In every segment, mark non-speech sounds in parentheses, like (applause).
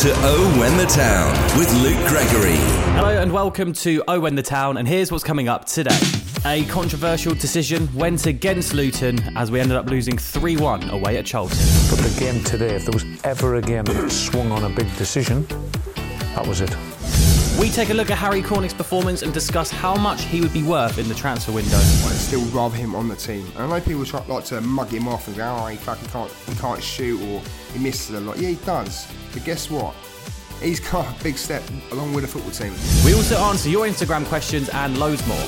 To Oh When the Town with Luke Gregory. Hello and welcome to Oh When the Town, and here's what's coming up today. A controversial decision went against Luton as we ended up losing 3 1 away at Charlton. But the game today, if there was ever a game that swung on a big decision, that was it. We take a look at Harry Cornick's performance and discuss how much he would be worth in the transfer window. I'd still rather him on the team. And I know people try, like to mug him off and go, oh, he fucking can't, he can't shoot or he misses a lot. Yeah, he does. But guess what? He's got a big step along with the football team. We also answer your Instagram questions and loads more.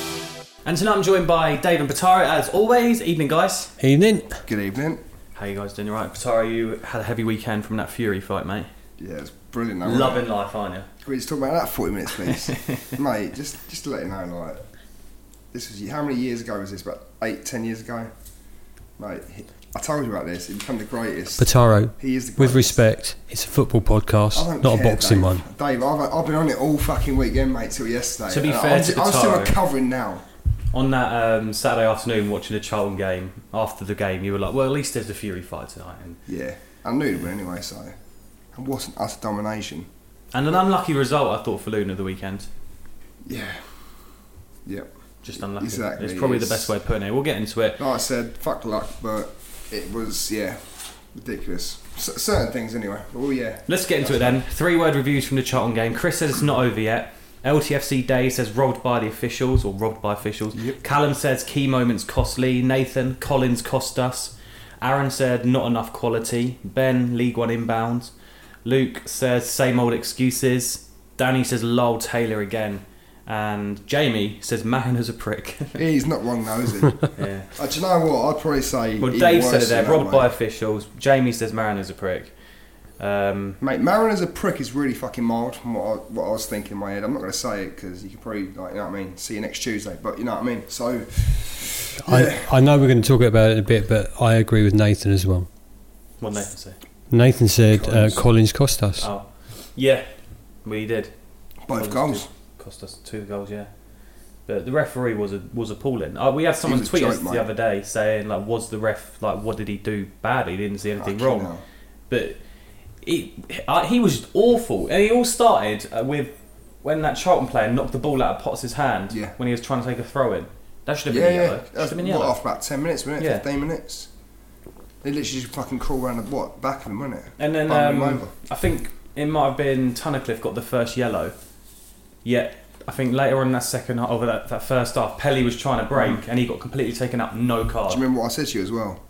And tonight I'm joined by Dave and Pataro as always. Evening, guys. Evening. Good evening. How you guys doing? You right? Pataro, you had a heavy weekend from that Fury fight, mate. Yeah, it's brilliant. Though, Loving life, aren't you? Can we just talk about that 40 minutes, please? (laughs) Mate, just, just to let you know, like, this was, how many years ago was this? About eight, ten years ago? Mate, I told you about this. He became the greatest. Pataro, He is the greatest. with respect, it's a football podcast, don't not a boxing Dave. one. Dave, I've, I've been on it all fucking weekend, mate, till yesterday. To be And fair I'm, to I'm still recovering now. On that um, Saturday afternoon, watching the Charlton game, after the game, you were like, well, at least there's a Fury fight tonight. And, Yeah, I knew it would anyway, so it wasn't utter domination. And an unlucky result, I thought, for Luna the weekend. Yeah, yep. Just unlucky. Exactly, It's probably the best way of putting it. We'll get into it. Like I said, fuck luck, but it was yeah, ridiculous. C- certain things anyway. Oh yeah. Let's get into it then. Three word reviews from the Charlton game. Chris says it's not over yet. LTFC Day says robbed by the officials or robbed by officials. Yep. Callum says key moments costly. Nathan Collins cost us. Aaron said not enough quality. Ben League One inbound. Luke says same old excuses. Danny says lol Taylor again. And Jamie says Marina's a prick. (laughs) He's not wrong though, is he? yeah. uh, do you know what? I'd probably say. Well, even Dave said it there. Robbed by officials. Jamie says Marina's a prick. Um, Mate, Marin as a prick is really fucking mild from what I, what I was thinking in my head. I'm not going to say it because you can probably, like, you know what I mean, see you next Tuesday. But you know what I mean? So, yeah. I, I know we're going to talk about it in a bit, but I agree with Nathan as well. what Nathan say? Nathan said Collins. Uh, Collins cost us. Oh, yeah, we did. both Collins goals. did Cost us two goals, yeah. But the referee was a, was appalling. Uh, we had someone tweet joke, us mate. the other day saying like, "Was the ref like? What did he do badly? He didn't see anything Fucking wrong." hell. But he, uh, he was awful, and he all started uh, with when that Charlton player knocked the ball out of Potts' hand Yeah. when he was trying to take a throw in. That should have been Yeah, yellow. yeah. Should have been what, yellow. after about 10 minutes, wasn't it? Yeah. 15 minutes. They literally just fucking crawl around the what, back of him, wasn't it? And then Bump um, over. I think it might have been Tunnicliffe got the first yellow. Yet I think later on in that second half, over that, that first half, Pelly was trying to break and he got completely taken up, no card. Do you remember what I said to you as well?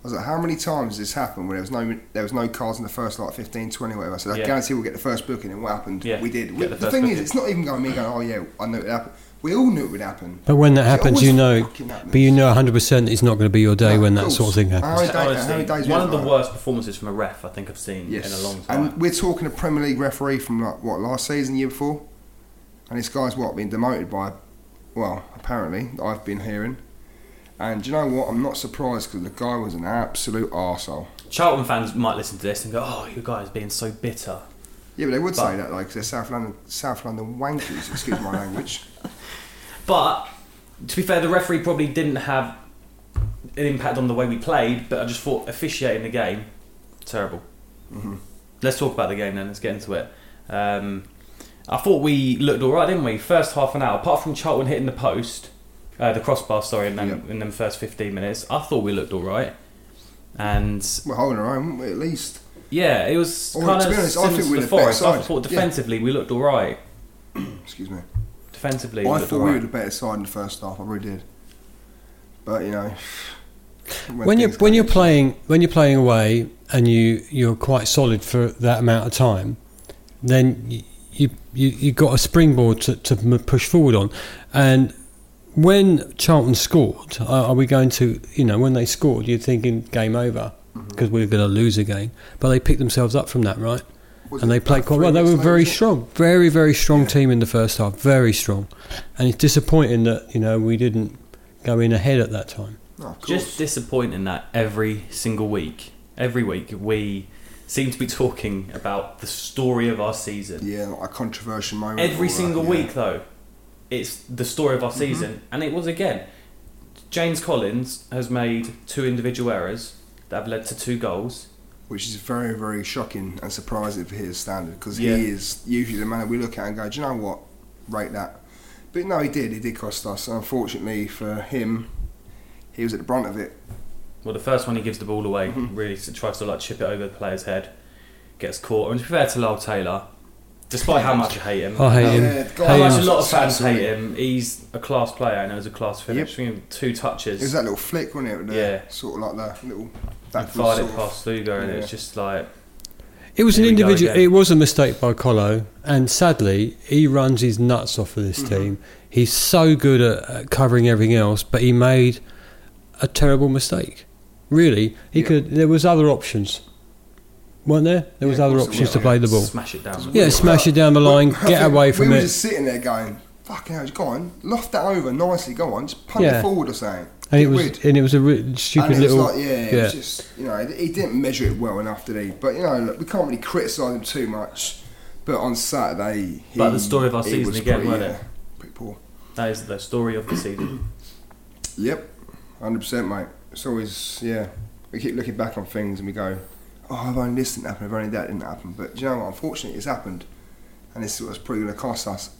I was like, how many times has this happened where there was no there was no cards in the first like 15, 20, whatever? I said, I Yeah. guarantee we'll get the first booking, and what happened? Yeah, we did. get We, the the first thing booking. is, it's not even going to me going, oh yeah, I know it happened. We all knew it would happen. But when that happens, you know, happens. but you know 100% it's not going to be your day No, when of that sort of thing happens. How many days- Honestly, how many days one of the had, worst performances from a ref I think I've seen Yes, in a long time. and we're talking a Premier League referee from like what last season, year before, and this guy's what been demoted by, well, apparently I've been hearing. And do you know what? I'm not surprised because the guy was an absolute arsehole. Charlton fans might listen to this and go, "Oh, you guys being so bitter." Yeah, but they would But- say that like they're South London, South London wankers. Excuse my language. (laughs) But to be fair, the referee probably didn't have an impact on the way we played. But I just thought officiating the game terrible. Mm-hmm. Let's talk about the game then. Let's get into it. Um, I thought we looked all right, didn't we? First half an hour, apart from Charlton hitting the post, uh, the crossbar. Sorry, in them, Yeah. in them first fifteen minutes, I thought we looked all right. And We're holding our own, at least. yeah, it was Well, kind to of be honest, I think we're the better Forest. I side. thought Yeah. defensively we looked all right. Excuse me. Defensively, we I thought all we were the better side in the first half. I really did. But you know, (sighs) when you're when you're playing when you're playing away and you you're quite solid for that amount of time, then you you you, you got a springboard to, to push forward on, and when Charlton scored, are, are we going to you know when they scored, you're thinking game over. Mm-hmm. because we're going to lose again. But they picked themselves up from that, right? Was and they played quite well. They were later, very strong, very very strong Yeah. team in the first half, very strong. And it's disappointing that you know we didn't go in ahead at that time. No, of course. Just disappointing that every single week, every week we seem to be talking about the story of our season. yeah, like a controversial moment. Every or, single yeah. week, though, it's the story of Mm-hmm. our season, and it was again. James Collins has made two individual errors that have led to two goals. Which is very, very shocking and surprising for his standard because Yeah. he is usually the man we look at and go, do you know what, rate that. But no, he did. He did cost us. Unfortunately for him, he was at the brunt of it. Well, the first one he gives the ball away, Mm-hmm. really tries to like chip it over the player's head, gets caught. And to be fair to Lyle Taylor, despite how much I hate him, I hate Yeah, him. the how guy much was a lot of fans hate him, he's a class player and it was a class finish. We give Two touches. It was that little flick, wasn't it? the- Yeah. Sort of like the little. and backwards fired it of- past Sluga, and it was just like It was an Here we go individual. It was a mistake by Colo, and sadly, he runs his nuts off of this Mm-hmm. team. He's so good at, at covering everything else, but he made a terrible mistake. Really, he Yeah. could. There was other options, weren't there? There was Yeah, other options to play the ball. smash it down. Yeah, smash it down the line, I get away from we it. We were just sitting there going, fucking hell, go on, loft that over nicely, go on, just punt Yeah. it forward or something. and it was, rid. and it was a re- stupid and it little. was like, yeah, it was just, you know, he didn't measure it well enough, did he? But, you know, look, we can't really criticise him too much. But on Saturday, he, But the story of our season was again, pretty, wasn't yeah, it? Pretty poor. That is the story of the season. Yep, 100%, mate. It's always, yeah, we keep looking back on things and we go, oh, I've only this didn't happen, I've only that didn't happen. But, do you know what, unfortunately, it's happened. And this is what's probably going to cost us.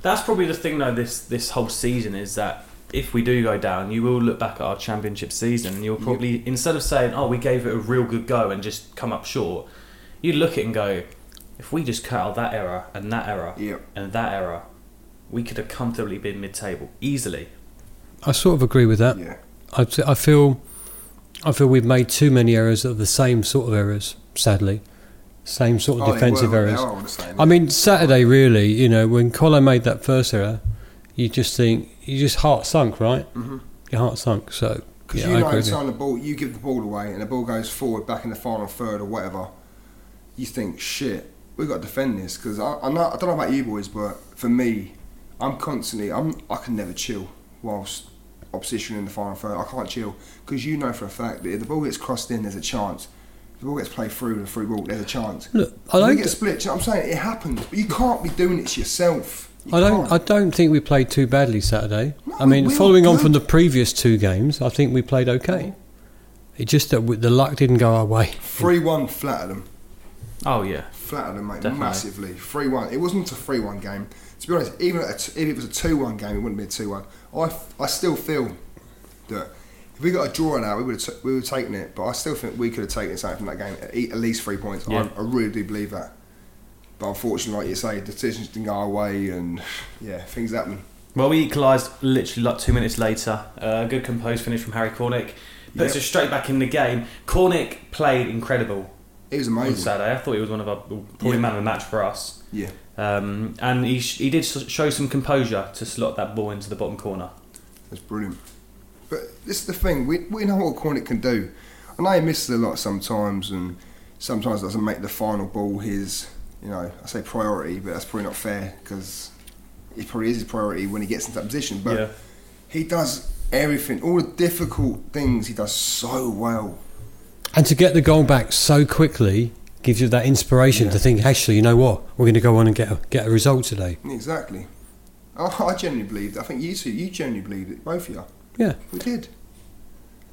That's probably the thing, though. This this whole season is that if we do go down, you will look back at our championship season, and you'll probably instead of saying, "Oh, we gave it a real good go and just come up short," you look at it and go, "If we just cut out that error and that error Yep. and that error, we could have comfortably been mid-table easily." I sort of agree with that. Yeah. I, t- I feel, I feel we've made too many errors of the same sort of errors. Sadly, same sort of Oh, defensive were, errors. are all the same. I mean, Saturday really, you know, when Colo made that first error, you just think you just heart sunk, right? Mhm. Your heart sunk. So Because yeah, you know, time the ball, you give the ball away, and the ball goes forward back in the final third or whatever. You think, shit, we've got to defend this. Because I, I, I don't know about you boys, but for me, I'm constantly, I'm, I can never chill whilst opposition in the final third. I can't chill because you know for a fact that if the ball gets crossed in, there's a chance. If the ball gets played through the free ball, there's a chance. Look, I If we don't. get split. you know I'm saying it happens, but you can't be doing it to yourself. You I don't. can't. I don't think we played too badly Saturday. No, I mean, we following on from the previous two games, I think we played okay. It just that the luck didn't go our way. Three one flattered them. Oh yeah, flattered them, mate, Definitely. massively. Three one. It wasn't a three one game. To be honest, even at a t- if it was a two one game, it wouldn't be a two one. I, I still feel that if we got a draw now, we would have t- we would have taken it. But I still think we could have taken something from that game at, least three points. Yeah. I, I really do believe that. But unfortunately, like you say, decisions didn't go our way, and yeah, things happen. Well, we equalised literally like two minutes later. Uh, a good composed finish from Harry Cornick. Puts Yep. us straight back in the game. Cornick played incredible It was on amazing. Saturday. I thought he was one of our probably Yeah. man of the match for us. Yeah, Um, and he, sh- he did show some composure to slot that ball into the bottom corner. That's brilliant. But this is the thing. We we know what Cornick can do. I know he misses a lot sometimes, and sometimes doesn't make the final ball his, you know, I say priority, but that's probably not fair because it probably is his priority when he gets into that position. But yeah. he does everything, all the difficult things he does so well. And to get the goal back so quickly gives you that inspiration to think, actually, you know what, we're going to go on and get a, get a result today. Exactly. I, I genuinely believed. I think you two, you genuinely believed it, both of you. Yeah. We did,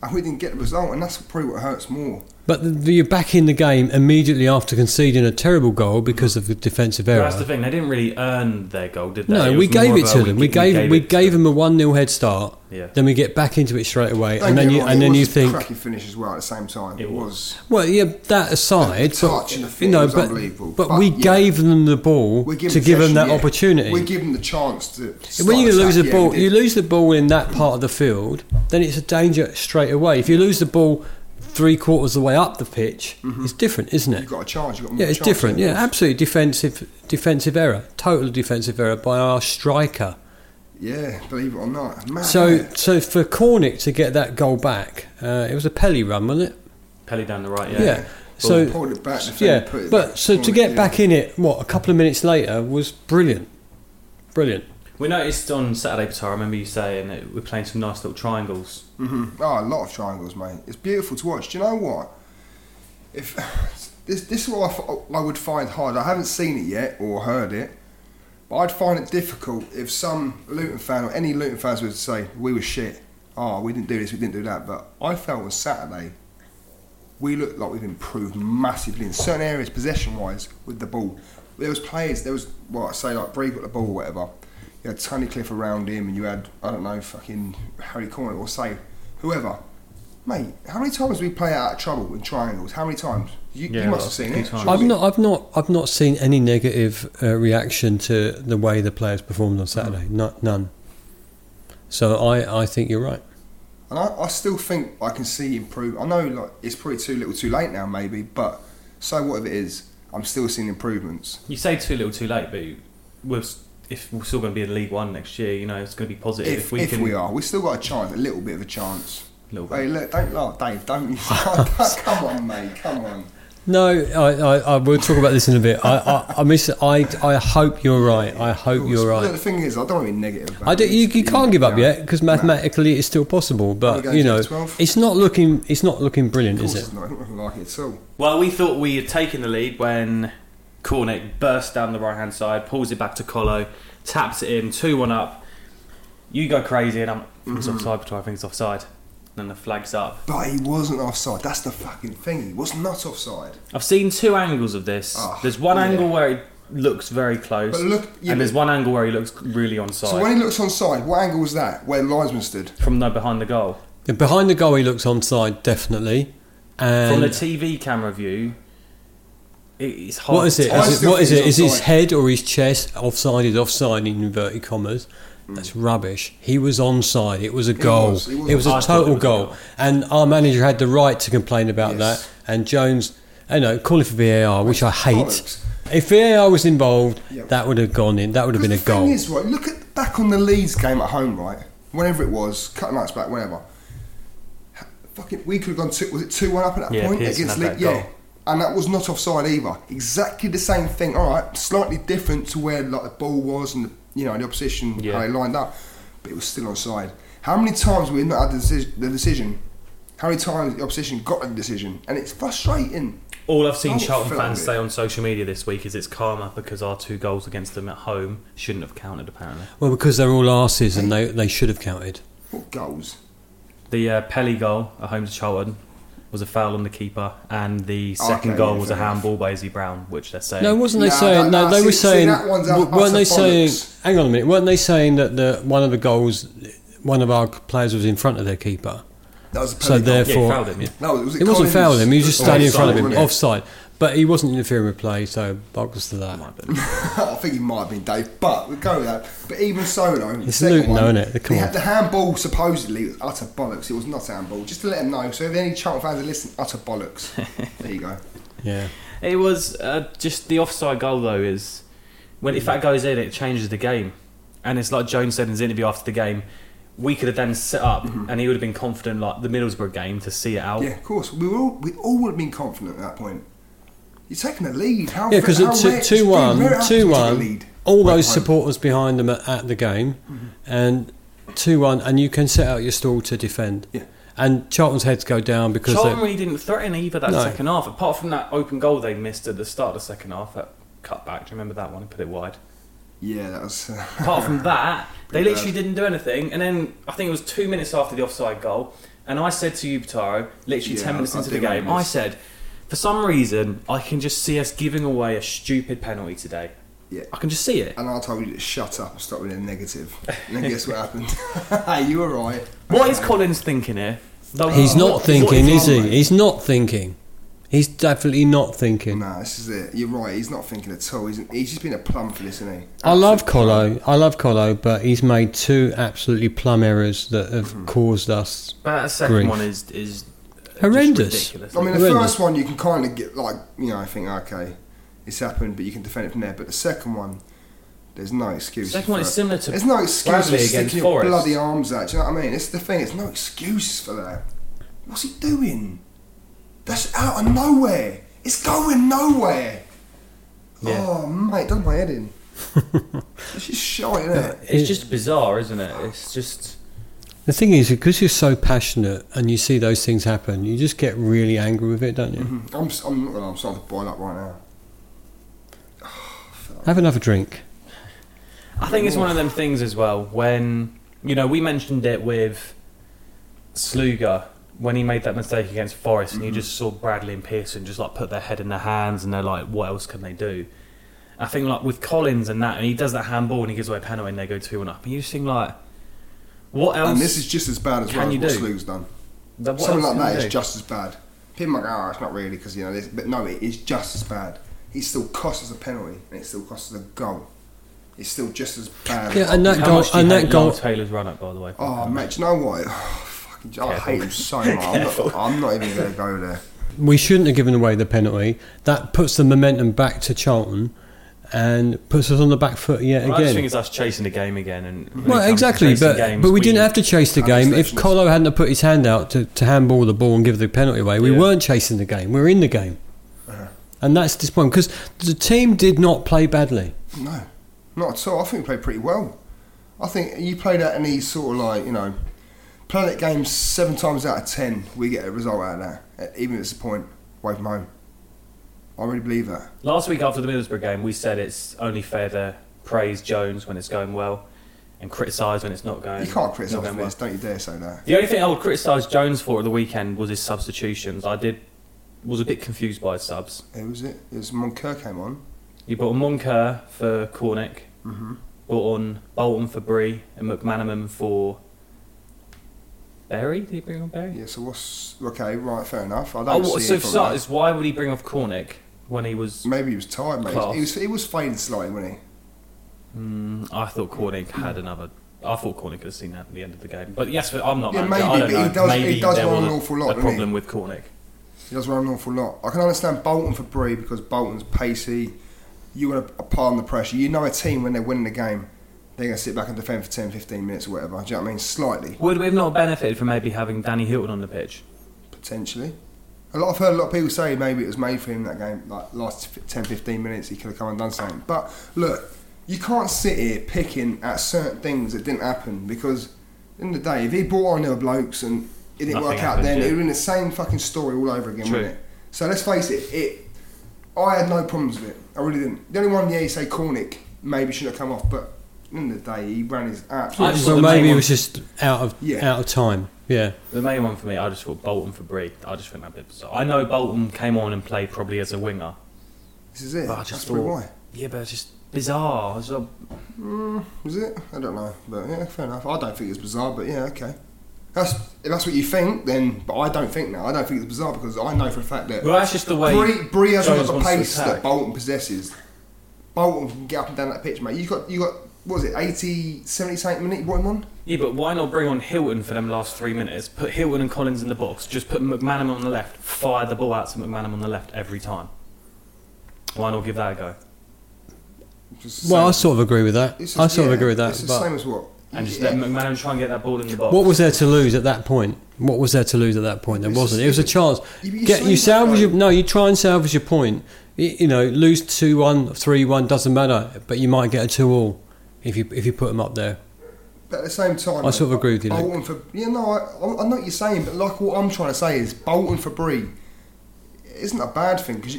and we didn't get the result, and that's probably what hurts more. But the, the, you're back in the game immediately after conceding a terrible goal because of the defensive But error. That's the thing. They didn't really earn their goal, did they? No, we gave it to them. We gave we it to gave them a one 0 head start. Yeah. Then we get back into it straight away, Don't and then you wrong, and it then was you a think, cracking finish as well at the same time. It It, was. was. well, yeah, that aside, The but, touch and the fit you know, was but unbelievable. but But, we yeah. gave them the ball to give them that yeah. opportunity. We give them the chance to. start when you lose the yeah, ball, you lose the ball in that part of the field, then it's a danger straight away. If you lose the ball three quarters of the way up the pitch, it's different, isn't it? You've got a chance. You've got Yeah, it's chance, different. Yeah, you? absolutely defensive defensive error, total defensive error by our striker. Yeah, believe it or not. Mad, So isn't so for Cornick to get that goal back, uh, it was a Pelly run, wasn't it? Pelly down the right, Yeah. yeah. So Pulled it back, defended, yeah, put it but so pulled to get in. back in it, what a couple of minutes later was brilliant, brilliant. We noticed on Saturday, Patar, I remember you saying that we're playing some nice little triangles. Mhm. Oh, a lot of triangles, mate. It's beautiful to watch. Do you know what? If (sighs) this, this is what I would find hard. I haven't seen it yet or heard it, but I'd find it difficult if some Luton fan or any Luton fans would say we were shit. Oh, we didn't do this, we didn't do that. But I felt on Saturday we looked like we've improved massively in certain areas, possession-wise, with the ball. There was players. There was what I say, like Bree got the ball, or whatever. You had Tunnicliffe around him, and you had I don't know, fucking Harry Corner or say whoever. Mate, how many times we play out of trouble in triangles? How many times? You, Yeah, you must have seen it. times. I've not, I've not, I've not seen any negative uh, reaction to the way the players performed on Saturday. Not none. So I, I think you're right. And I, I still think I can see improve. I know like it's probably too little, too late now, maybe. But so what if it is? I'm still seeing improvements. You say too little, too late, but we're, s- if we're still going to be in League One next year, you know, it's going to be positive. If, If, we if can, we are, we still got a chance, a little bit of a chance. Little bit. Hey, look, don't laugh, Dave. Don't. (laughs) come on, mate. Come on. No, I, I, I will talk about this in a bit. I, I, I miss. I, I hope you're right. I hope you're Look, right. the thing is, I don't want to be negative. About I don't, you, you can't give up yet because mathematically it's still possible. But Only you know, it's not looking. It's not looking brilliant, Of is it? it's not. It's not like it at all. Well, we thought we had taken the lead when Cornick bursts down the right hand side, pulls it back to Colo, taps it in, 2 1 up. You go crazy, and I'm Mm-hmm. offside, but I think it's offside. Then the flag's up. But he wasn't offside. That's the fucking thing. He was not offside. I've seen two angles of this. Oh, there's one yeah. angle where it looks very close, But look- yeah, and there's but- one angle where he looks really onside So when he looks onside, what angle was that? Where the linesman stood? from the behind the goal. Yeah, Behind the goal, he looks onside definitely. And From the TV camera view, it- it's hard. what is it? to I Is tell. it what is think it? he's Is his head or his chest offside? Is offside in inverted commas? That's hmm. rubbish. He was onside. It was a goal. was, he was it was a total was a goal. goal. And our manager had the right to complain about Yes. that. And Jones, you know, calling for VAR, which I hate. Bollocks. If VAR was involved, Yeah. that would have gone in. That would have been a the goal. thing is, right, look at back on the Leeds game at home, right? Whenever it was, cut nights back, whenever. Fucking, we could have gone two, was it two one up at that Yeah, point Pearson against had Leeds? Yeah, goal. And that was not offside either. Exactly the same thing. All right, slightly different to where like the ball was and the, you know the opposition Yeah. how they lined up, but it was still onside. How many times we not had the decision, the decision? How many times the opposition got the decision? And it's frustrating. All I've seen Charlton fans it. say on social media this week is it's karma because our two goals against them at home shouldn't have counted. Apparently, Well, because they're all arses and they, they should have counted. What goals? the uh, Pelly goal at home to Charlton was a foul on the keeper, and the oh, second Okay, goal yeah, was a handball by Izzy Brown, which they're saying. No, wasn't they No, saying? no, No, no, they were see- see, saying. that one's w- weren't they utter saying? Hang on a minute. Weren't they saying that the one of the goals, one of our players was in front of their keeper? That was a So penalty goal. yeah, therefore, he fouled him. Yeah. No, was it It wasn't Collins? fouling him. He was just Oh, standing in front of him, offside. But he wasn't interfering with play, so box to that. Might have been. (laughs) I think he might have been Dave, but we'll go with that. But even so, though, the It's second Luton, one, though, innit? Come the, on. the handball supposedly was utter bollocks. It was not handball. Just to let them know. So if any Charlton fans are listening, utter bollocks. (laughs) there you go. Yeah. It was uh, just the offside goal though is when if that goes in, it changes the game, and it's like Jones said in his interview after the game. We could have then set up, and he would have been confident like the Middlesbrough game to see it out. Yeah, of course. We were all, we all would have been confident at that point. You're taking the lead. How Yeah, because how at rare- two, it's two been one, two you take a one, lead. all Right those home. supporters behind them at, at the game, and two one, and you can set out your stall to defend. Yeah. And Charlton's heads go down because Charlton really didn't threaten either that No. second half, apart from that open goal they missed at the start of the second half. That cut back. Do you remember that one? Put it wide. Yeah, that was. Uh, (laughs) Apart from that, (laughs) they literally bad. didn't do anything. And then I think it was two minutes after the offside goal, and I said to you, Pataro, literally Yeah, ten minutes into the do remember game, I said, for some reason, I can just see us giving away a stupid penalty today. yeah. I can just see it. And I told you to shut up and stop being negative. And then guess what happened? (laughs) hey, you were right. What is Collins thinking here? The- he's not what thinking, is is he? he? He's not thinking. He's definitely not thinking. Nah, this is it. You're right. He's not thinking at all. He's, he's just been a plum for this, isn't he? I love Colo. I love Colo, but he's made two absolutely plum errors that have Mm-hmm. caused us. But that second Grief. one is is just Horrendous. ridiculous. I mean, the Horrendous. first one you can kind of get like, you know, I think okay, it's happened, but you can defend it from there. But the second one, there's no excuse. second one is it. similar to There's no excuse for against sticking your Forest. bloody arms out. Do you know what I mean? It's the thing. It's no excuse for that. What's he doing? That's out of nowhere. It's going nowhere. Yeah. Oh, mate, does my head in. (laughs) it's just shite, isn't it? It's just bizarre, isn't it? It's just. The thing is, because you're so passionate and you see those things happen, you just get really angry with it, don't you? Mm-hmm. I'm, s- I'm, well, I'm starting to boil up right now. (sighs) Have another drink. I think it's one of them things as well when you know we mentioned it with Sluga when he made that mistake against Forest, and you just saw Bradley and Pearson just like put their head in their hands, and they're like, "What else can they do?" I think like with Collins and that, and he does that handball and he gives away a penalty, and they go two one up, and you just think like, "What else?" And this is just as bad as can well as you what do? Slug's done. That- what Something like can that you is do? just as bad. People are like, oh, it's not really because you know, this, but no, it is just as bad. It still costs us a penalty, and it still costs us a goal. It's still just as bad. Yeah, and that How goal, much do you and hate that goal, Taylor's run up, by the way? Oh, mate, do you know what? Oh, fucking, I Careful. hate him so much. I'm not, I'm not even going to go there. we shouldn't have given away the penalty. That puts the momentum back to Charlton and puts us on the back foot yet Well, I just think again. it's us chasing the game again, and Well, exactly, but games, but we, didn't have to chase the game. If exceptionist. Colo hadn't have put his hand out to, to handball the ball and give the penalty away, we Yeah. weren't chasing the game. We were in the game, Uh-huh. and that's disappointing because the team did not play badly. No, not at all. I think we played pretty well. I think you play that in these sort of like, you know, planet games seven times out of ten, we get a result out of that, even if it's a point away from home. I really believe that. Last week after the Middlesbrough game, we said it's only fair to praise Jones when it's going well, and criticise when it's not going. You can't criticise going this, don't you dare say that. The only thing I would criticise Jones for at the weekend was his substitutions. I did was a bit confused by his subs. Who was it? It was Moncur came on. He brought on Moncur for Cornick, Mm-hmm. brought on Bolton for Bree, and McManaman for Berry. Did he bring on Berry? Yeah, so what's okay? Right, fair enough. I Oh, don't what, see so it for why would he bring off Cornick when he was? Maybe he was tired, mate. Class. He was he was fading slightly, wasn't he? Mm, I thought Cornick had another. I thought Cornick could have seen that at the end of the game. But yes, but I'm not. Yeah, manager. maybe, I don't but he know. does- he does there run an awful lot, A doesn't he? problem with Cornick. He does run an awful lot. I can understand Bolton for Bree because Bolton's pacey. You want to apply on the pressure. You know a team when they're winning the game, they're going to sit back and defend for 10, 15 minutes or whatever. Do you know what I mean? Slightly, Would we have not benefited from maybe having Danny Hylton on the pitch? potentially. A lot, I've heard a lot of people say maybe it was made for him that game, like last 10, 15 minutes, he could have come and done something. But look, you can't sit here picking at certain things that didn't happen because, in the day, if he brought on other blokes and it didn't Nothing work out, happened, then yeah. it would have been the same fucking story all over again, True. wouldn't it? So let's face it, it. I had no problems with it. I really didn't. The only one, yeah, you say Cornick maybe shouldn't have come off, but at the end of the day, he ran his absolute. I just So thought the main maybe it was just out of Yeah. out of time. Yeah. The main one for me, I just thought Bolton for Bree. I just think that bit bizarre. I know Bolton came on and played probably as a winger. This is it. But I just That's probably thought- why. Yeah, but it's just bizarre. It's a- Was mm, it? I don't know, but yeah, fair enough. I don't think it's bizarre, but yeah, okay. That's if that's what you think, then. But I don't think now. I don't think it's bizarre because I know for a fact that Well, that's just the way. Bree, Bree hasn't Jones got the wants to pace attack. that Bolton possesses. Bolton can get up and down that pitch, mate. You got you got what was it 80, 70 something minute you brought him on? Yeah, but why not bring on Hylton for them last three minutes? Put Hylton and Collins in the box. Just put McManaman on the left. Fire the ball out to McManaman on the left every time. Why not give that a go? Well, I sort of agree with that. it's I just- sort of agree with that. It's the same as what. And just Yeah. let McManaman try and get that ball in the box. what was there to lose at that point? What was there to lose at that point? There It's wasn't. just- It was a chance. You- you Get say you salvage your no. You try and salvage your point. You, you know, lose two one, three one doesn't matter. But you might get a two all if you if you put them up there. But at the same time, I sort of agree with you, Luke. Bolton for yeah, no, I, I know what you're saying, but like what I'm trying to say is Bolton for Bree isn't a bad thing because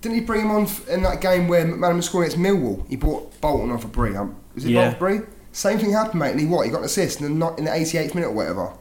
didn't he bring him on in that game where McManaman scoring against Millwall? He brought Bolton on for Bree. Um, was it Yeah. Bolton for Bree? Same thing happened, mate. And he what? He got an assist in the, not in the 88th minute or whatever.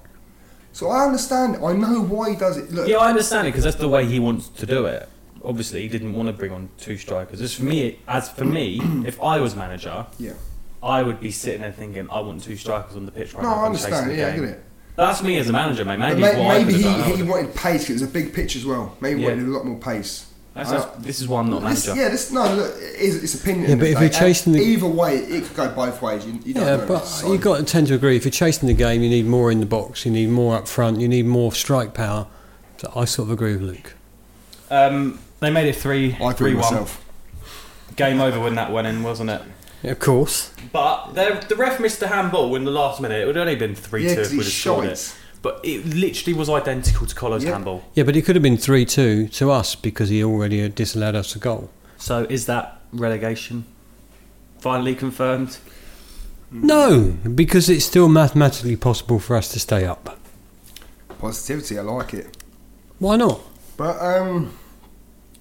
So I understand. I know why he does it. Look, Yeah, I understand it because that's the way he wants to do it. Obviously, he didn't want to bring on two strikers. As for me, as for me, if I was manager, yeah. I would be sitting there thinking, I want two strikers on the pitch right No, now. I I'm understand. the Yeah, I get it. That's me as a manager, mate. But Maybe, may- it's what I maybe he, done. He would've- wanted pace 'cause it was a big pitch as well. Maybe he Yeah. wanted a lot more pace. That's, I- this is why I'm not This, manager. yeah, this no, look, it is, it's opinion. Yeah, but if you're of the day. chasing the- either way, it could go both ways. You, you Yeah, but So- you got to tend to agree. If you're chasing the game, you need more in the box. You need more up front. You need more strike power. So I sort of agree with Luke. Um, they made it three, I three agree one. myself. Game over when that went in, wasn't it? Yeah, of course. But the, the ref missed the handball in the last minute. It would have only been three Yeah, two because if we'd he's have scored shite. it. But it literally was identical to Colo's Yeah. handball. Yeah, but it could have been 3 2 to us because he already had disallowed us a goal. So is that relegation finally confirmed? No, because it's still mathematically possible for us to stay up. Positivity, I like it. Why not? But um,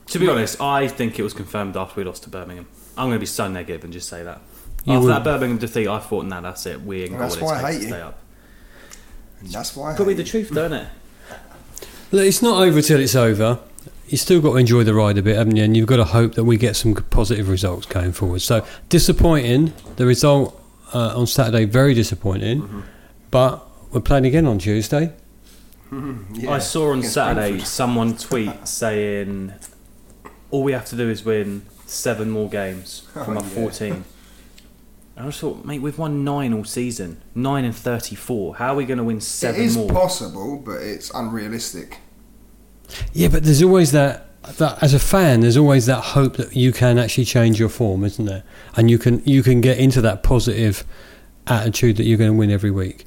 To be honest, I think it was confirmed after we lost to Birmingham. I'm going to be so negative and just say that. You after would- that Birmingham defeat, I thought, nah, that's it. We ain't And got that's what it why I takes hate to you. stay up. that's why. I Could be hate the it. truth, don't it? Look, it's not over till it's over. You've still got to enjoy the ride a bit, haven't you? And you've got to hope that we get some positive results going forward. So disappointing. The result uh, on Saturday very disappointing, Mm-hmm. but we're playing again on Tuesday. (laughs) Yeah, I saw on against Saturday Brentford. someone tweet saying, all we have to do is win seven more games (laughs) oh, from Oh, our yeah. 14. And I just thought, mate, we've won nine all season. Nine and 34. How are we going to win It seven is more? possible, but it's unrealistic. Yeah, but there's always that. That as a fan, there's always that hope that you can actually change your form, isn't there? And you can you can get into that positive attitude that you're going to win every week.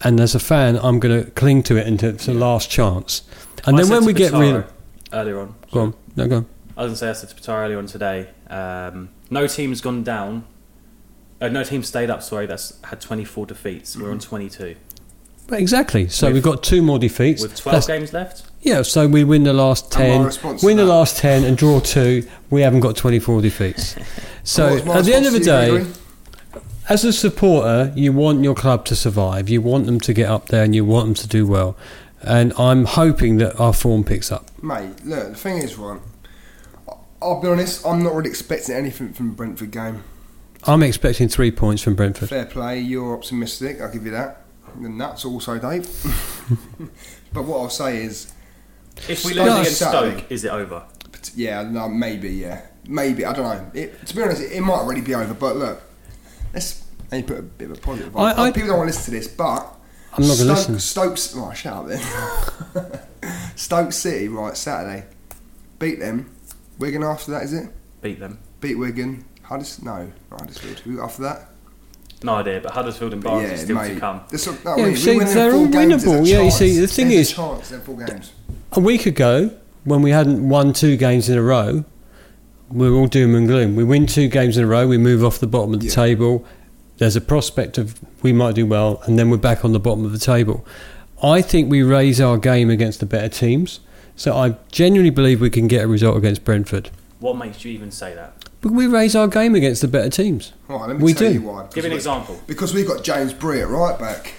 And as a fan, I'm going to cling to it until it's the last chance. And I then when to we get Pitaro rid, Earlier on. go on, no, go on. I was going to say, I said to Pitaro earlier on today, um, no team's gone down. Uh, no team stayed up, sorry, that's had 24 defeats. We're on 22. But exactly. So With- we've got two more defeats. With 12 That's- games left? Yeah, so we win the last 10, win the last 10 and draw two. We haven't got 24 defeats. (laughs) So What was my at the end of the response to you, day, as a supporter, you want your club to survive. You want them to get up there and you want them to do well. And I'm hoping that our form picks up. mate, look, the thing is, right. I- I'll be honest. I'm not really expecting anything from the Brentford game. I'm expecting three points from Brentford. Fair play, you're optimistic. I'll give you that. And that's also, Dave. (laughs) but what I'll say is, If we Stoke lose against Saturday. Stoke, is it over? But yeah, no, maybe, yeah, maybe. I don't know. It, to be honest, it, it might already be over. But look, let's maybe put a bit of a positive. I- vibe. I- People don't want to listen to this, but I'm not going to listen. Stokes, oh, shut up then. (laughs) Stoke City, right? Saturday, beat them. Wigan after that, is it? Beat them. Beat Wigan. Huddersfield, no, not Huddersfield. Who after that? No idea, but Huddersfield and Barnes are still to come. This, no, Yeah, we- we see, win them they're all games, there's a winnable. Yeah, you see, the thing There's is- a chance, they're four games. A week ago, when we hadn't won two games in a row, we were all doom and gloom. We win two games in a row, we move off the bottom of the Yeah. table. There's a prospect of we might do well, and then we're back on the bottom of the table. I think we raise our game against the better teams. So I genuinely believe we can get a result against Brentford. What makes you even say that? But we raise our game against the better teams. All right, let me We tell do. you why. Give an we- example. Because we've got James Bree at right back.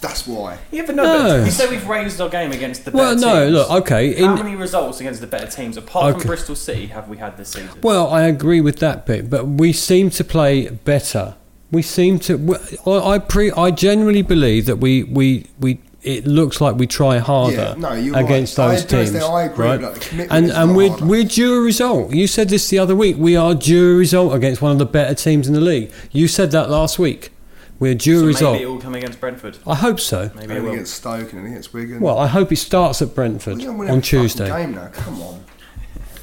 That's why. Yeah, but no, No. but you say we've raised our game against the Well, better no, teams. look, okay. How In, many results against the better teams, apart Okay. from Bristol City, have we had this season? Well, I agree with that bit, but we seem to play better. We seem to. I, I pre. I genuinely believe that we we we. It looks like we try harder Yeah, no, you're against right. Those do teams, understand, I agree right? with that. The and is and we're harder. we're due a result. You said this the other week. We are due a result against one of the better teams in the league. You said that last week. We're due so a result. maybe it will come against Brentford. I hope so. Maybe it will. against Stoke and then against Wigan. Well, I hope it starts at Brentford We're gonna win on Tuesday. Game now, come on.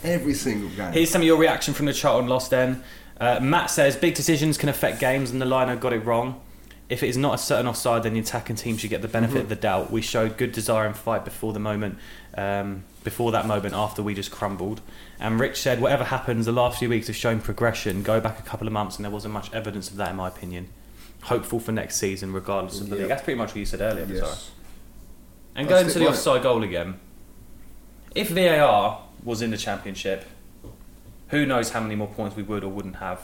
Every single game. Here's some of your reaction from the Charlton loss then. Uh, Matt says big decisions can affect games and the liner got it wrong. If it is not a certain offside, then the attacking team should get the benefit of the doubt. We showed good desire and fight before the moment, um, before that moment after we just crumbled. And Rich said, whatever happens, the last few weeks have shown progression. Go back a couple of months and there wasn't much evidence of that, in my opinion. Hopeful for next season, regardless of the Yeah. league. That's pretty much what you said earlier, yes. And That's going to the right. offside goal again. If VAR was in the championship, who knows how many more points we would or wouldn't have.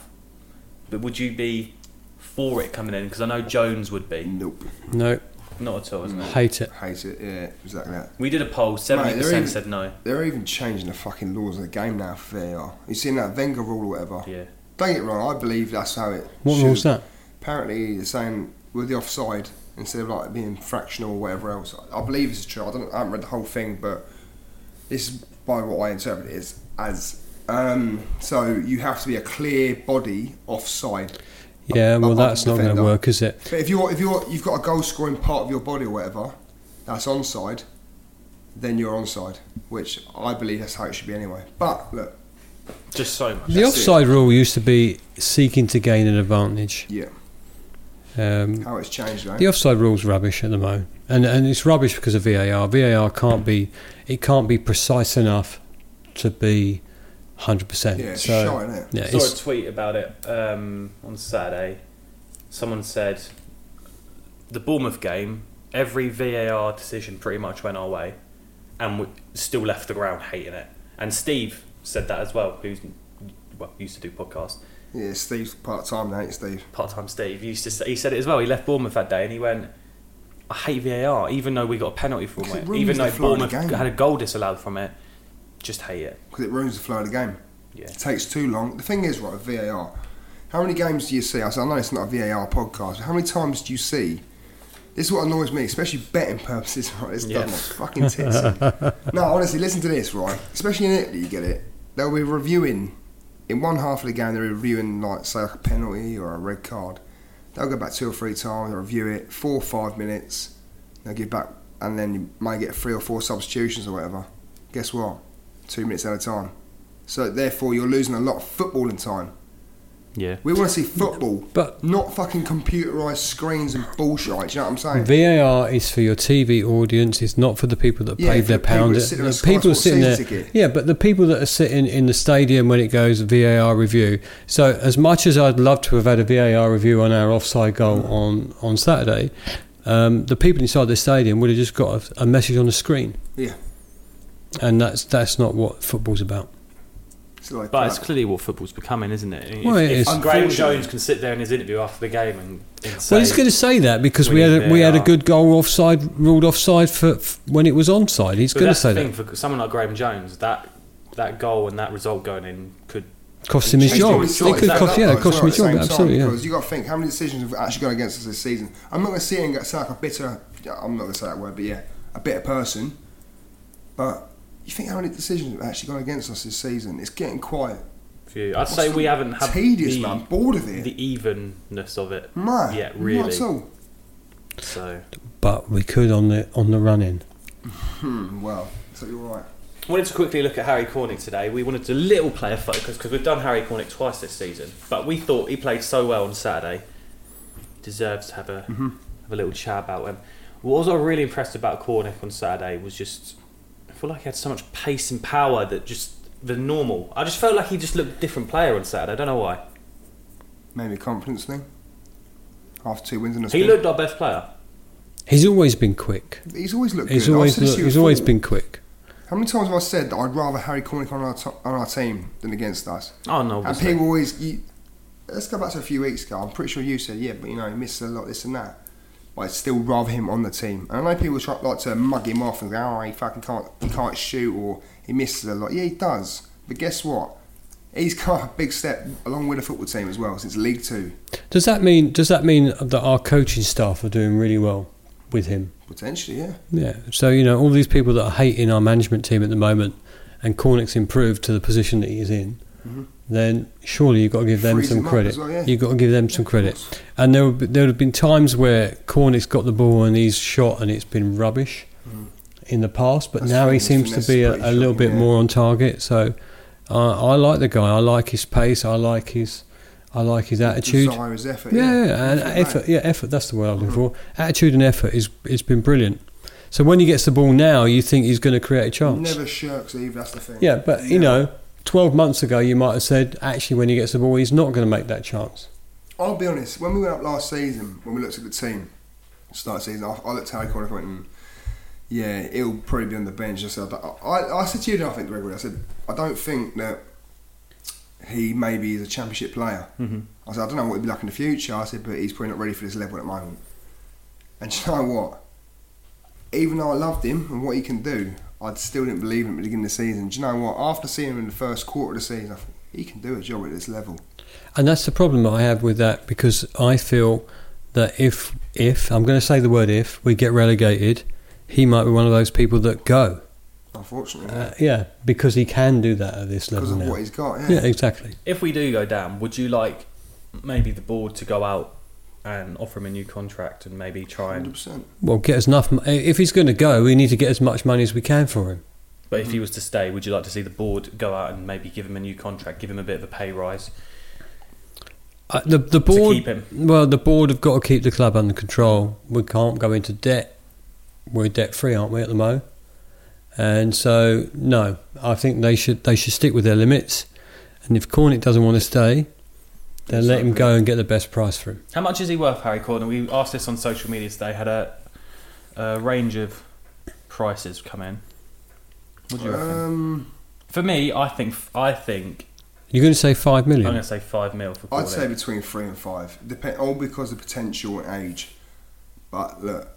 But would you be for it coming in? Because I know Jones would be. Nope. Nope. Not at all, isn't it? hate it. Hate it, yeah, exactly that. We did a poll. Seventy they're percent even- said no. They're even changing the fucking laws of the game now for VAR. You seen that Wenger rule or whatever? Yeah. Don't get it wrong, I believe that's how it What should. rule's that? Apparently they're saying with the offside, instead of like being fractional or whatever else. I believe this is true. I don't I haven't read the whole thing, but this is by what I interpret it is as um, so you have to be a clear body offside. Yeah, well, Above that's not going to work, is it? But if you're if you're you've got a goal scoring part of your body or whatever, that's onside, then you're onside, which I believe that's how it should be anyway. But look, Just so much. The That's it. offside rule used to be seeking to gain an advantage. yeah, Um, How it's changed, though. the offside rule's rubbish at the moment, and and it's rubbish because of VAR. VAR can't be it can't be precise enough to be hundred percent. Yeah, it's so shite, innit? yeah, I saw a tweet about it um, on Saturday. Someone said the Bournemouth game, every VAR decision pretty much went our way, and we still left the ground hating it. And Steve said that as well, who's well used to do podcasts. Yeah, Steve's part time, now. Steve? Part-time Steve used to say, he said it as well. He left Bournemouth that day, and he went. I hate VAR, even though we got a penalty from it it, even though flow of the Bournemouth had a goal disallowed from it. Just hate it. Because it ruins the flow of the game. Yeah. It takes too long. The thing is, right, with VAR, how many games do you see? I said, I know it's not a VAR podcast, but how many times do you see? This is what annoys me, especially betting (laughs) purposes, right? It's Yeah. fucking tits. No, honestly, listen to this, right? Especially in Italy, you get it. They'll be reviewing, in one half of the game, they're reviewing, like, say, like a penalty or a red card. They'll go back two or three times, they'll review it, four or five minutes, they'll give back, and then you might get three or four substitutions or whatever. Guess what? Two minutes at a time. So therefore, you're losing a lot of footballing time. Yeah. We want to see football, But- not fucking computerized screens and bullshit. Do you know what I'm saying? VAR is for your TV audience. It's not for the people that Yeah, paid for their the people pound. that sit there The people Sports sitting there, ticket. yeah, but the people that are sitting in the stadium when it goes VAR review. So as much as I'd love to have had a VAR review on our offside goal Mm. on on Saturday, um, the people inside the stadium would have just got a, a message on the screen, yeah, and that's that's not what football's about. it's like But that. it's uh, clearly what football's becoming, isn't it? Well, if, it if. Graham Jones can sit there in his interview after the game and, and say, well, he's going to say that because we we had a, we had a good goal offside ruled offside for, for when it was onside. He's But going to say the that. thing for someone like Graham Jones. That that goal and that result going in could Cost him his job. It could cost, yeah, it cost him his job. same time, Absolutely, yeah. Because you got to think how many decisions have actually gone against us this season. I'm not going to sit here and get- sound like a bitter. I'm not going to say that word, but yeah, a bitter person. But you think how many decisions have actually gone against us this season? It's getting quite few. I'd say we haven't had tedious, the, man. Bored of it. the evenness of it Man, yet, Not at all. So But we could on the on the run in. Hmm, well, so you're right. wanted to quickly look at Harry Cornick today. We wanted to a little player focus because we've done Harry Cornick twice this season, but we thought he played so well on Saturday, deserves to have a Mm-hmm. have a little chat about him. What was I really impressed about Cornick on Saturday was just I feel like he had so much pace and power that just the normal. I just felt like he just looked a different player on Saturday. I don't know why. Maybe a confidence thing. After two wins in a He stint. looked our best player. He's always been quick. He's always looked He's good. I've always said this look, to you he's always before. been quick. How many times have I said that I'd rather Harry Cornick on our, to- on our team than against us? Oh no, And obviously. people always. You, let's go back to a few weeks ago. I'm pretty sure you said, yeah, but you know, he missed a lot, this and that. But I'd still rather him on the team. And I know people try, like to mug him off and go, oh, he fucking can't, he can't shoot or he misses a lot. Yeah, he does. But guess what? He's (laughs) got a big step along with the football team as well since League Two, Does that mean does that mean that our coaching staff are doing really well with him? potentially. Yeah. Yeah. So you know all these people that are hating our management team at the moment, and Cornick's improved to the position that he's in. Mm-hmm. Then surely you've got to give them Frees some up credit. well, yeah. You've got to give them some credit. And there would, be- there have been times where Cornick's got the ball and he's shot and it's been rubbish in the past, but That's now he seems to be a, a little pretty bit shocking, more on target. So uh, I like the guy. I like his pace. I like his I like his attitude. Desire his effort. Yeah, Yeah, yeah, and Effort. Yeah, effort. That's the word I'm looking for. Attitude and effort is it's been brilliant. So when he gets the ball now, you think he's going to create a chance. Never shirks either. That's the thing. Yeah, but you know, 12 months ago, you might have said actually when he gets the ball, he's not going to make that chance. I'll be honest. When we went up last season, when we looked at the team, start of season, I, I looked at Harry Cornick and went, mm, yeah, he'll probably be on the bench. I said, I, I, I said to you, I think Gregory, I said, I don't think that he maybe is a championship player. Mm-hmm. I said, I don't know what he'll be like in the future. I said, but he's probably not ready for this level at the moment. And do you know what? Even though I loved him and what he can do, I still didn't believe him at the beginning of the season. Do you know what? After seeing him in the first quarter of the season, I thought he can do a job at this level. And that's the problem I have with that because I feel that if if I'm going to say the word if we get relegated, he might be one of those people that go. Unfortunately, Uh, yeah, because he can do that at this level because of now. what he's got. yeah, exactly. If we do go down, would you like maybe the board to go out and offer him a new contract and maybe try Hundred and? percent. Well, get as enough. If he's going to go, we need to get as much money as we can for him. But if he was to stay, would you like to see the board go out and maybe give him a new contract, give him a bit of a pay rise? Uh, the the board. keep him. Well, the board have got to keep the club under control. We can't go into debt. We're debt free, aren't we, at the moment? And so, no, I think they should they should stick with their limits. And if Cornick doesn't want to stay, then let him go and get the best price for him. How much is he worth, Harry Cornick? We asked this on social media today. Had a, a range of prices come in. What do you reckon? Um, For me, I think I think You're going to say five I'm million? going to say five mil for Cornick. I'd say between three and five. Depend all because of potential and age. But look,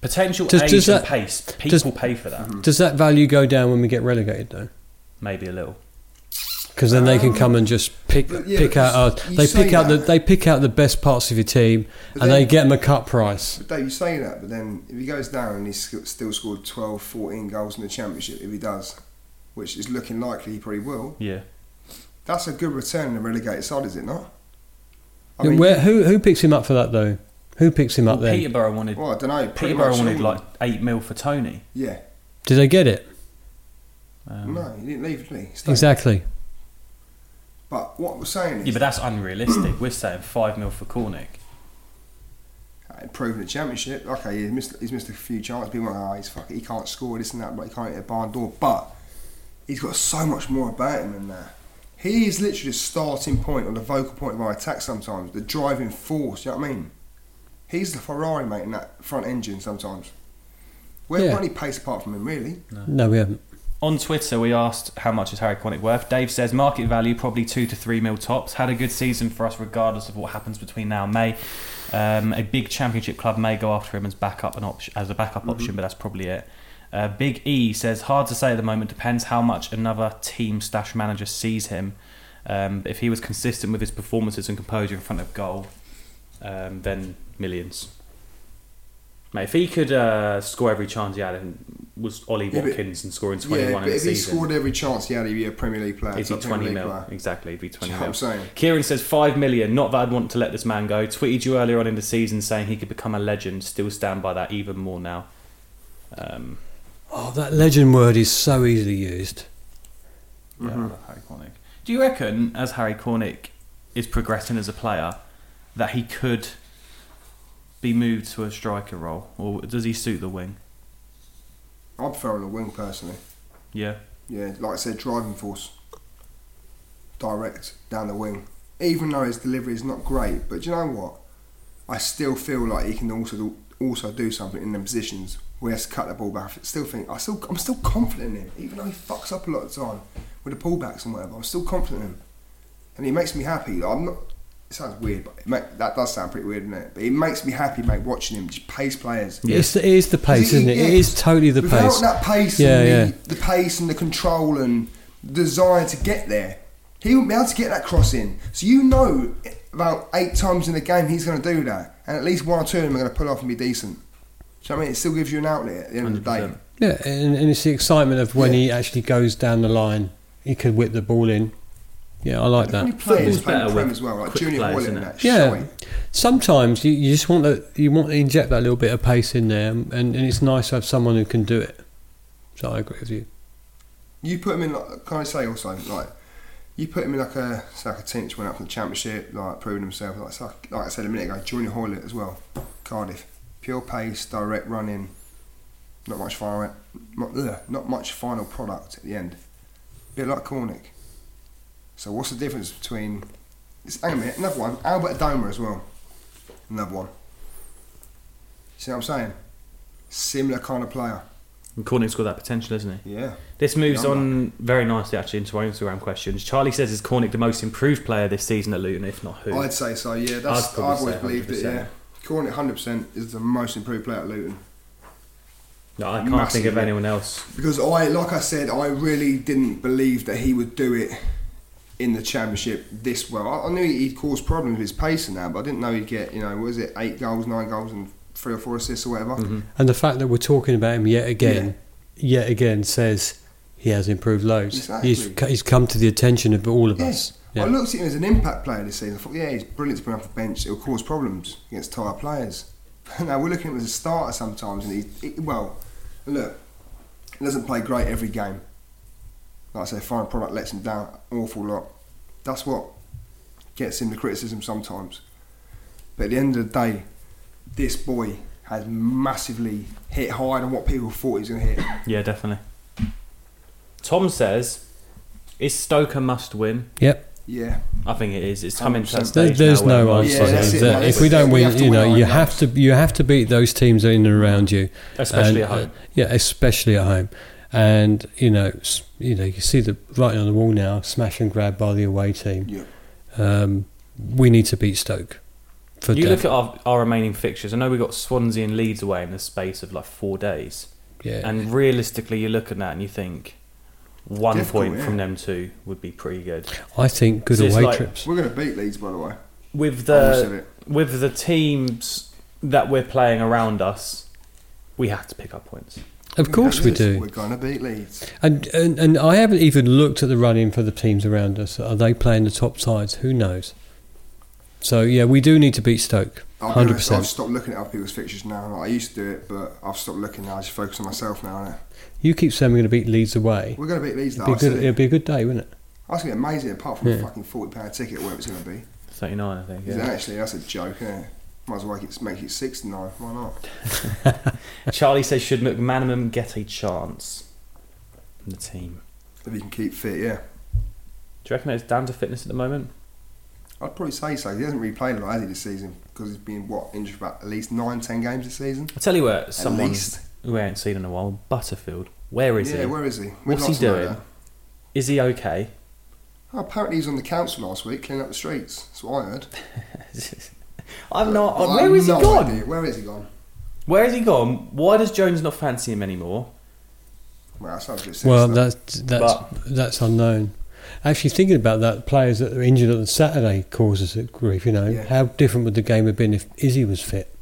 Potential Does- age does and that- pace. does- People pay for that. Does that value go down when we get relegated though? Maybe a little. Because then they can come and just pick yeah, pick out. Our, you they pick out the they pick out the best parts of your team, But and they get them a cut price. but Dave, you say that, but then if he goes down and he's still scored 12, 14 goals in the championship, if he does, which is looking likely he probably will, Yeah. that's a good return in a relegated side, is it not? I mean, where, who who picks him up for that though? Who picks him up Well, then? Peterborough wanted. well, I don't know. Peterborough wanted all- like eight mil for Tony. Yeah. Did they get it? Um, no, he didn't leave, did he? He. Exactly. But what we're saying is, Yeah, but that's unrealistic. We're saying five mil for Cornick. improving the championship. Okay, he's missed, he's missed a few chances. People are like, oh, he's fucking, he can't score this and that, but he can't hit a barn door. But he's got so much more about him than that. He is literally the starting point or the vocal point of our attack sometimes, the driving force, you know what I mean? He's the Ferrari, mate, in that front engine sometimes. We haven't Yeah. got any pace apart from him, really. No, we haven't. On Twitter, we asked how much is Harry Cornick worth. Dave says market value probably two to three mil tops. Had a good season for us, regardless of what happens between now and May. Um, a big championship club may go after him as backup an option, as a backup option, but that's probably it. Uh, big E says hard to say at the moment. Depends how much another team stash manager sees him. Um, if he was consistent with his performances and composure in front of goal, um, then millions. Mate, if he could uh, score every chance he had and was Ollie Yeah, but- Watkins and scoring 21 Yeah, in but the if he season, scored every chance he had, he'd be a Premier League player. He'd be top Premier 20 League mil. player. Exactly, he'd be 20 Do mil. what I'm saying? Kieran says 5 million. Not that I'd want to let this man go. Tweeted you earlier on in the season saying he could become a legend. Still stand by that even more now. Um, Oh, that legend word is so easily used. yeah, Mm-hmm. I Harry Cornick. Do you reckon, as Harry Cornick is progressing as a player, that he could be moved to a striker role? Or does he suit the wing? I prefer on the wing personally. Yeah. Yeah, like I said, driving force. Direct down the wing. Even though his delivery is not great, but do you know what? I still feel like he can also do, also do something in them positions where he has to cut the ball back. I still think I still I'm still confident in him, even though he fucks up a lot of time with the pullbacks and whatever. I'm still confident in him, and he makes me happy. I'm not. It sounds weird, but it make, that does sound pretty weird, doesn't it? But it makes me happy, mate, watching him just pace players. It's the, it is the pace, He- isn't it? yeah, It is totally the Without pace. that pace Yeah, and yeah. the, the pace and the control and desire to get there, he won't be able to get that cross in. So you know about eight times in the game he's going to do that, and at least one or two of them are going to pull off and be decent. Do you know I mean? It still gives you an outlet at the end of the day. Yeah, and, and it's the excitement of when Yeah. he actually goes down the line. He could whip the ball in. Yeah, I like When you that. play Football's playing better Prem with as well, like Junior players, Hoyland isn't and it? that. Yeah. showing. Sometimes you, you just want to you want to inject that little bit of pace in there, and, and it's nice to have someone who can do it. So I agree with you. You put him in like, can I say also like you put him in like a it's like a team which went up for the championship, like proving himself. Like, it's like, like I said a minute ago, Junior Hoilett as well, Cardiff, pure pace, direct running, not much final, not, ugh, not much final product at the end. Bit like Cornick. So what's the difference between? It's, hang on a minute, another one, Albert Adomah as well, another one. See what I'm saying? Similar kind of player. And Cornick's got that potential, isn't he? Yeah. This moves on very nicely actually into our Instagram questions. Charlie says is Cornick the most improved player this season at Luton, if not who? I'd say so. Yeah, that's I've always believed it. Yeah, Cornick, hundred percent is the most improved player at Luton no, I can't think of anyone else. because I, like I said, I really didn't believe that he would do it in the championship this well. I, I knew he'd cause problems with his pace and that, but I didn't know he'd get you know was it eight goals, nine goals, and three or four assists or whatever. Mm-hmm. And the fact that we're talking about him yet again, yet again says he has improved loads. Exactly. He's he's come to the attention of all of Yeah. us. Yeah. I looked at him as an impact player this season. I thought, yeah, he's brilliant to bring off the bench. It'll cause problems against tired players. (laughs) now we're looking at him as a starter sometimes, and he, he well, look, he doesn't play great every game. Like I say, final product lets him down an awful lot. That's what gets him the criticism sometimes. But at the end of the day, this boy has massively hit higher than what people thought he was going to hit. Yeah, definitely. Tom says, "Is Stoke a must win?" Yep. Yeah. I think it is. It's coming to that 100%. There, stage there's now no answer. Yeah, that's it, That if we don't win, have to you know, win you have to you have to beat those teams in and around you, especially And, at home. uh, yeah, especially at home. And you know, you know, you see the writing on the wall now: smash and grab by the away team. Yeah. Um, we need to beat Stoke. For you def- look at our, our remaining fixtures. I know we got Swansea and Leeds away in the space of like four days, yeah, and realistically, you look at that and you think one Difficult, point yeah. from them two would be pretty good. I think good So away like- trips. We're going to beat Leeds, by the way. With I always said the with the teams that we're playing around us, we have to pick up points. Of course we do. We're going to beat Leeds. And, and and I haven't even looked at the running for the teams around us. Are they playing the top sides? Who knows? So yeah, we do need to beat Stoke. I'll be Hundred honest, I've stopped looking at other people's fixtures now. Like, I used to do it, but I've stopped looking now. I just focus on myself now. Innit? You keep saying we're going to beat Leeds away. We're going to beat Leeds, though. It'd be, good, it. it'd be a good day, wouldn't it? That's going to be amazing, apart from Yeah. a fucking £40 ticket, where it's going to be. Thirty nine, I think. Is Yeah. Actually, that's a joke, isn't it? Might as well make it, make it 69. Why not? (laughs) Charlie says, should McManaman get a chance in the team? If he can keep fit, yeah. Do you reckon it's down to fitness at the moment? I'd probably say so. He hasn't really played a lot, has he, this season? Because he's been, what, injured for about at least nine, ten games this season? I'll tell you where, At someone least. we ain't seen in a while, Butterfield. Where is yeah, he? Yeah, where is he? What's he doing? Is he okay? Oh, apparently he was on the council last week cleaning up the streets. That's what I heard. (laughs) I'm not. But I where have is he no gone? idea. Where is he gone? Where has he gone? Why does Jones not fancy him anymore? Well, that sounds a bit Well, sinister. that's that's that's unknown. Actually, thinking about that, players that are injured on Saturday causes it grief. You know, Yeah. how different would the game have been if Izzy was fit?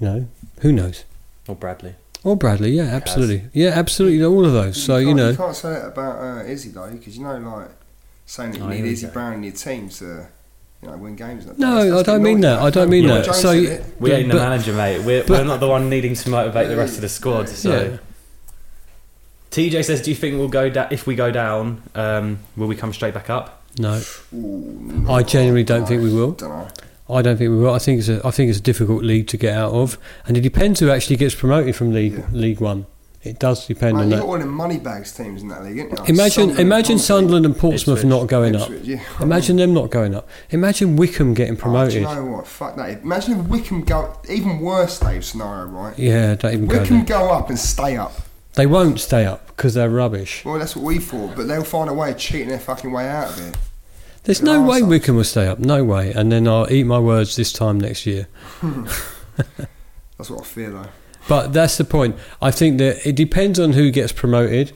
You know, who knows? Or Bradley? Or Bradley, yeah, absolutely, yeah, absolutely, all of those. So you can't- know, you can't say that about uh, Izzy though, because you know, like saying that you Oh, need here we Izzy go. Brown in your team to, you know, win games. that. No, That's- I don't mean that. I don't mean No, that. Jones So said you- We But- ain't the but- manager, mate. We're, but- we're not the one needing to motivate the rest of the squad. So yeah. TJ says, "Do you think we'll go down? If we go down, um, will we come straight back up?" No, Ooh, I genuinely don't think we will. Don't. I don't think we will. I think it's a, I think it's a difficult league to get out of, and it depends who actually gets promoted from League Yeah. League One. It does depend Man, on you that. got all them money bags teams in that league, ain't you? Imagine, Sunderland, imagine Sunderland and Portsmouth Ipswich. not going up. Ipswich, yeah. Imagine them not going up. Imagine Wycombe getting Oh, do promoted. you know what? Fuck that. Imagine if Wycombe go. Even worse, Dave scenario, right? Yeah, don't even go Wycombe there. go up and stay up. They won't stay up because they're rubbish. Well, that's what we thought, but they'll find a way of cheating their fucking way out of it. There's no way arseholes. Wycombe will stay up. No way. And then I'll eat my words this time next year. (laughs) (laughs) That's what I fear, though. But that's the point. I think that it depends on who gets promoted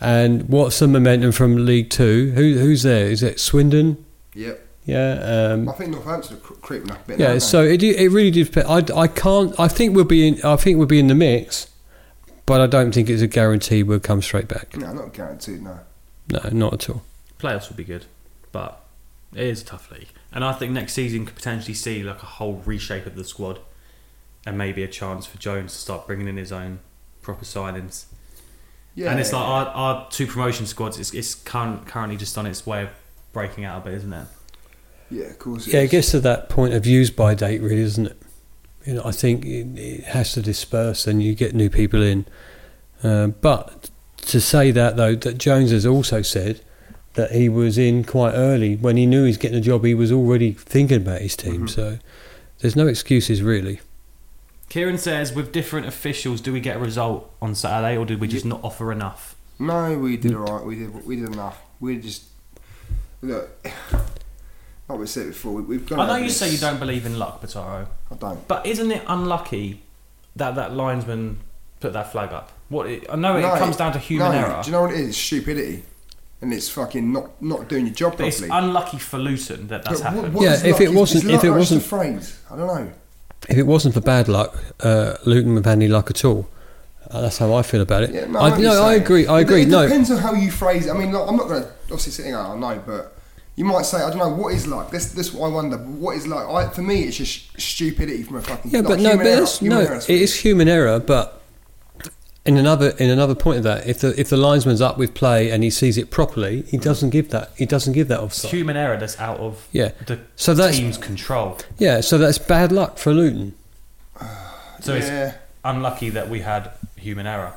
and what's the momentum from League Two. Who, who's there? Is it Swindon? Yep. Yeah. Um, I think Northampton are cre- creeping up a bit. yeah. aren't? So it it really depends. I, I can't. I think we'll be in. I think we'll be in the mix, but I don't think it's a guarantee we'll come straight back. No, not guaranteed. No. No, not at all. Playoffs would be good, but it is a tough league, and I think next season could potentially see like a whole reshape of the squad, and maybe a chance for Jones to start bringing in his own proper signings. Yeah. and it's like our, our two promotion squads. It's, it's current, currently just on its way of breaking out a bit, isn't it? yeah, of course. Yeah, it gets to that point of use by date, really, isn't it? You know, I think it, it has to disperse, and you get new people in. Uh, but to say that though, that Jones has also said that he was in quite early when he knew he was getting a job. He was already thinking about his team, Mhm. so there's no excuses really. Kieran says, with different officials, do we get a result on Saturday, or did we just not offer enough? No, we did alright. We did. We did enough. We just look. (sighs) Like we said before, we, we've got. I know you say you don't believe in luck, Pataro, I don't. but isn't it unlucky that that linesman put that flag up? What it, I know it No, comes down to human no, error, Do you know what it is? It's stupidity, and it's fucking not not doing your job but it's properly. unlucky for Luton that that's But happened. what Yeah, if luck? it Is- wasn't- is if luck it actually wasn't- a phrase, I don't know. If it wasn't for bad luck, uh, Luton would have had any luck at all. Uh, that's how I feel about it. Yeah, no, I, I, know what no, I agree. I agree. It, no, depends on how you phrase it. I mean, like, I'm not going to obviously sitting here. I know, but you might say, I don't know, what is luck? This, this, what I wonder. What is luck? I, for me, it's just stupidity from a fucking. Yeah, like, but no, but error, no, error, it is human error. But in another in another point of that, if the if the linesman's up with play and he sees it properly, he doesn't give that he doesn't give that It's offside. human error that's out of Yeah. the So that's team's control. yeah. So that's bad luck for Luton. So it's unlucky that we had human error.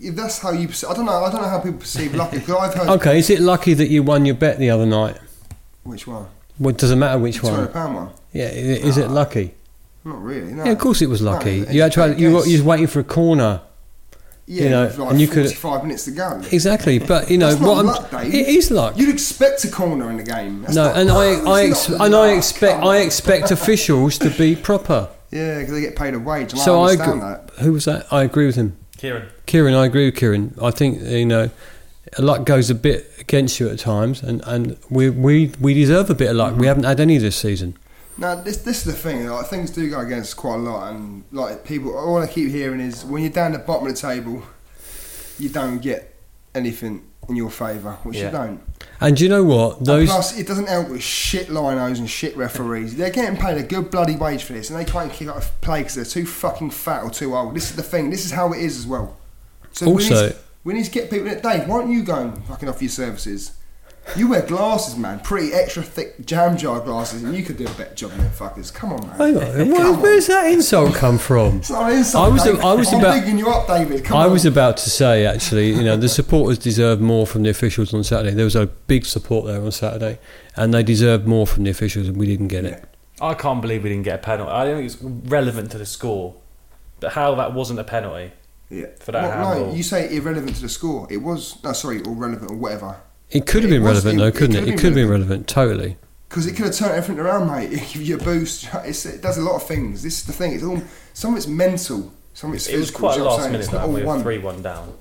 if that's how you. perce- I don't know. I don't know how people perceive lucky. Because I've heard Okay, is it lucky that you won your bet the other night? which one. Well, it doesn't matter which Two hundred one. pound one. Yeah, i- is it lucky? Not really. No. Yeah, of course it was lucky. No, you had to have, you were, you was waiting for a corner. Yeah, you know, with like and you could- forty-five minutes to go. Exactly, but you know That's not what? Luck, Dave. it is luck. You'd expect a corner in the game. That's no, not and. I, I ex- not and I expect I expect (laughs) officials to be proper. Yeah, because they get paid a wage. And So I I understand agree. that. Who was that? I agree with him. Kieran, Kieran, I agree with Kieran. I think you know, luck goes a bit against you at times, and, and we we we deserve a bit of luck. Mm-hmm. We haven't had any this season. Now, this this is the thing. Like things do go against quite a lot, and like people, all I keep hearing is when you're down the bottom of the table, you don't get anything in your favour, which Yeah. you don't. And do you know what? And Those plus, it doesn't help with shit linos and shit referees. They're getting paid a good bloody wage for this, and they can't kick out a play because they're too fucking fat or too old. This is the thing. This is how it is as well. So we Also- need, we need to get people. Dave, why don't you go and fucking offer your services? You wear glasses, man. Pretty extra thick jam jar glasses, and you could do a better job than them fuckers. Come on, man. hang on, Come where, on. where's that insult come from? It's not an insult. I was- Dave. I was I'm about- bigging you up, David. Come I on. was about to say actually, you know, the supporters deserve more from the officials on Saturday. There was a big support there on Saturday, and they deserved more from the officials, and we didn't get it. I can't believe we didn't get a penalty. I don't think it's relevant to the score, but how that wasn't a penalty. yeah. for that Well, handball. no, you say irrelevant to the score. It was. No, sorry, or relevant or whatever. It could have been was- relevant it- though, couldn't could it? It could have been relevant. relevant, totally. Because it could have turned everything around, mate. (laughs) It give you a boost. It's, it does a lot of things. This is the thing. It's all some of it's mental, some of it's It was physical. quite a you know what I'm last saying? minute It's not all we were one. three one down.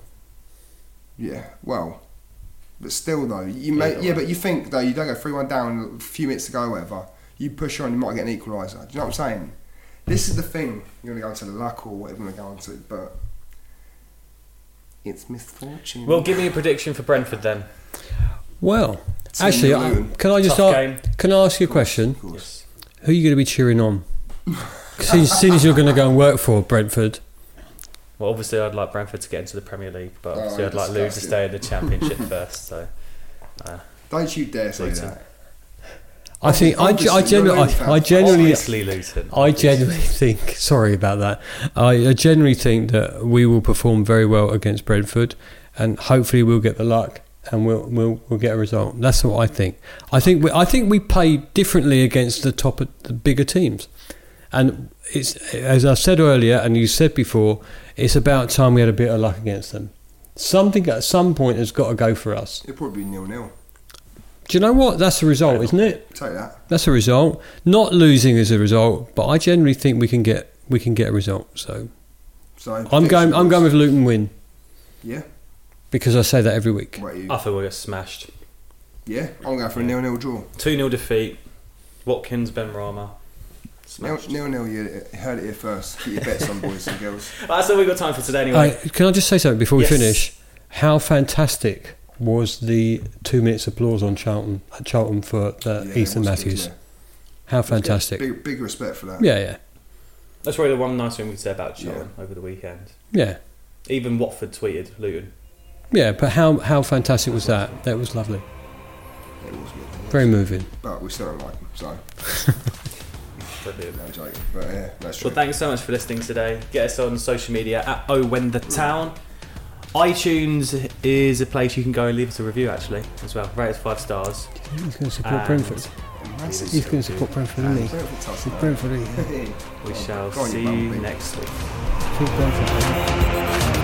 Yeah, well, but still though, you may, Either yeah, but you think though you don't go three one down a few minutes to go, or whatever. You push on, you might get an equaliser. Do you know what I'm saying? This is the thing. You're gonna go into the luck or whatever you're gonna go into, but it's misfortune. Well, give me a prediction for Brentford then. Well, Team actually, I, can I just Tough a- game. can I ask you a question? Of course. Yes. Who are you going to be cheering on? (laughs) Since, since you're going to go and work for Brentford, Well, obviously, I'd like Brentford to get into the Premier League, but Oh, obviously, I'd like Lou to disgusting. stay in the Championship (laughs) first. So, uh, Don't you dare say Luton. that. I think I, I Obviously, you're a I, I fan. genuinely, obviously Luton. I genuinely think. Sorry about that. I, I genuinely think that we will perform very well against Brentford, and hopefully we'll get the luck and we'll we'll, we'll get a result. That's what I think. I think we, I think we play differently against the top of the bigger teams, and it's as I said earlier, and you said before, it's about time we had a bit of luck against them. Something at some point has got to go for us. It'll probably be nil nil. Do you know what? That's a result, isn't it? Take that. That's a result. Not losing is a result, but I generally think we can get we can get a result. So So I'm going I'm going with Luton win Yeah. Because I say that every week. What are you? I think we'll get smashed. Yeah. I'm going for a nil nil draw. 2 0 defeat. Watkins, Benrahma. Nil Smashed. nil. nil you heard it here first. Keep your bets on, boys and girls. (laughs) That's all we've got time for today, anyway. Uh, can I just say something before we Yes. finish? How fantastic was the two minutes applause on Charlton at Charlton for uh, Yeah, Ethan it was good, Matthews? yeah. How fantastic! Big, big respect for that. Yeah, yeah, That's probably the one nice thing we could say about Charlton over the weekend. yeah, Even Watford tweeted Luton. Yeah. But how how fantastic was that? That was lovely. It was good. Very moving. But we still don't like him, so (laughs) Brilliant. no joking. But yeah, that's true. Well, thanks so much for listening today. Get us on social media at Oh When the Town. iTunes is a place you can go and leave us a review actually as well. Rate us five stars. He's going to support And Brentford. He's going to support Brentford, isn't he? Brentford Brentford, isn't he? We shall on, see bum, you next week. Support Brentford.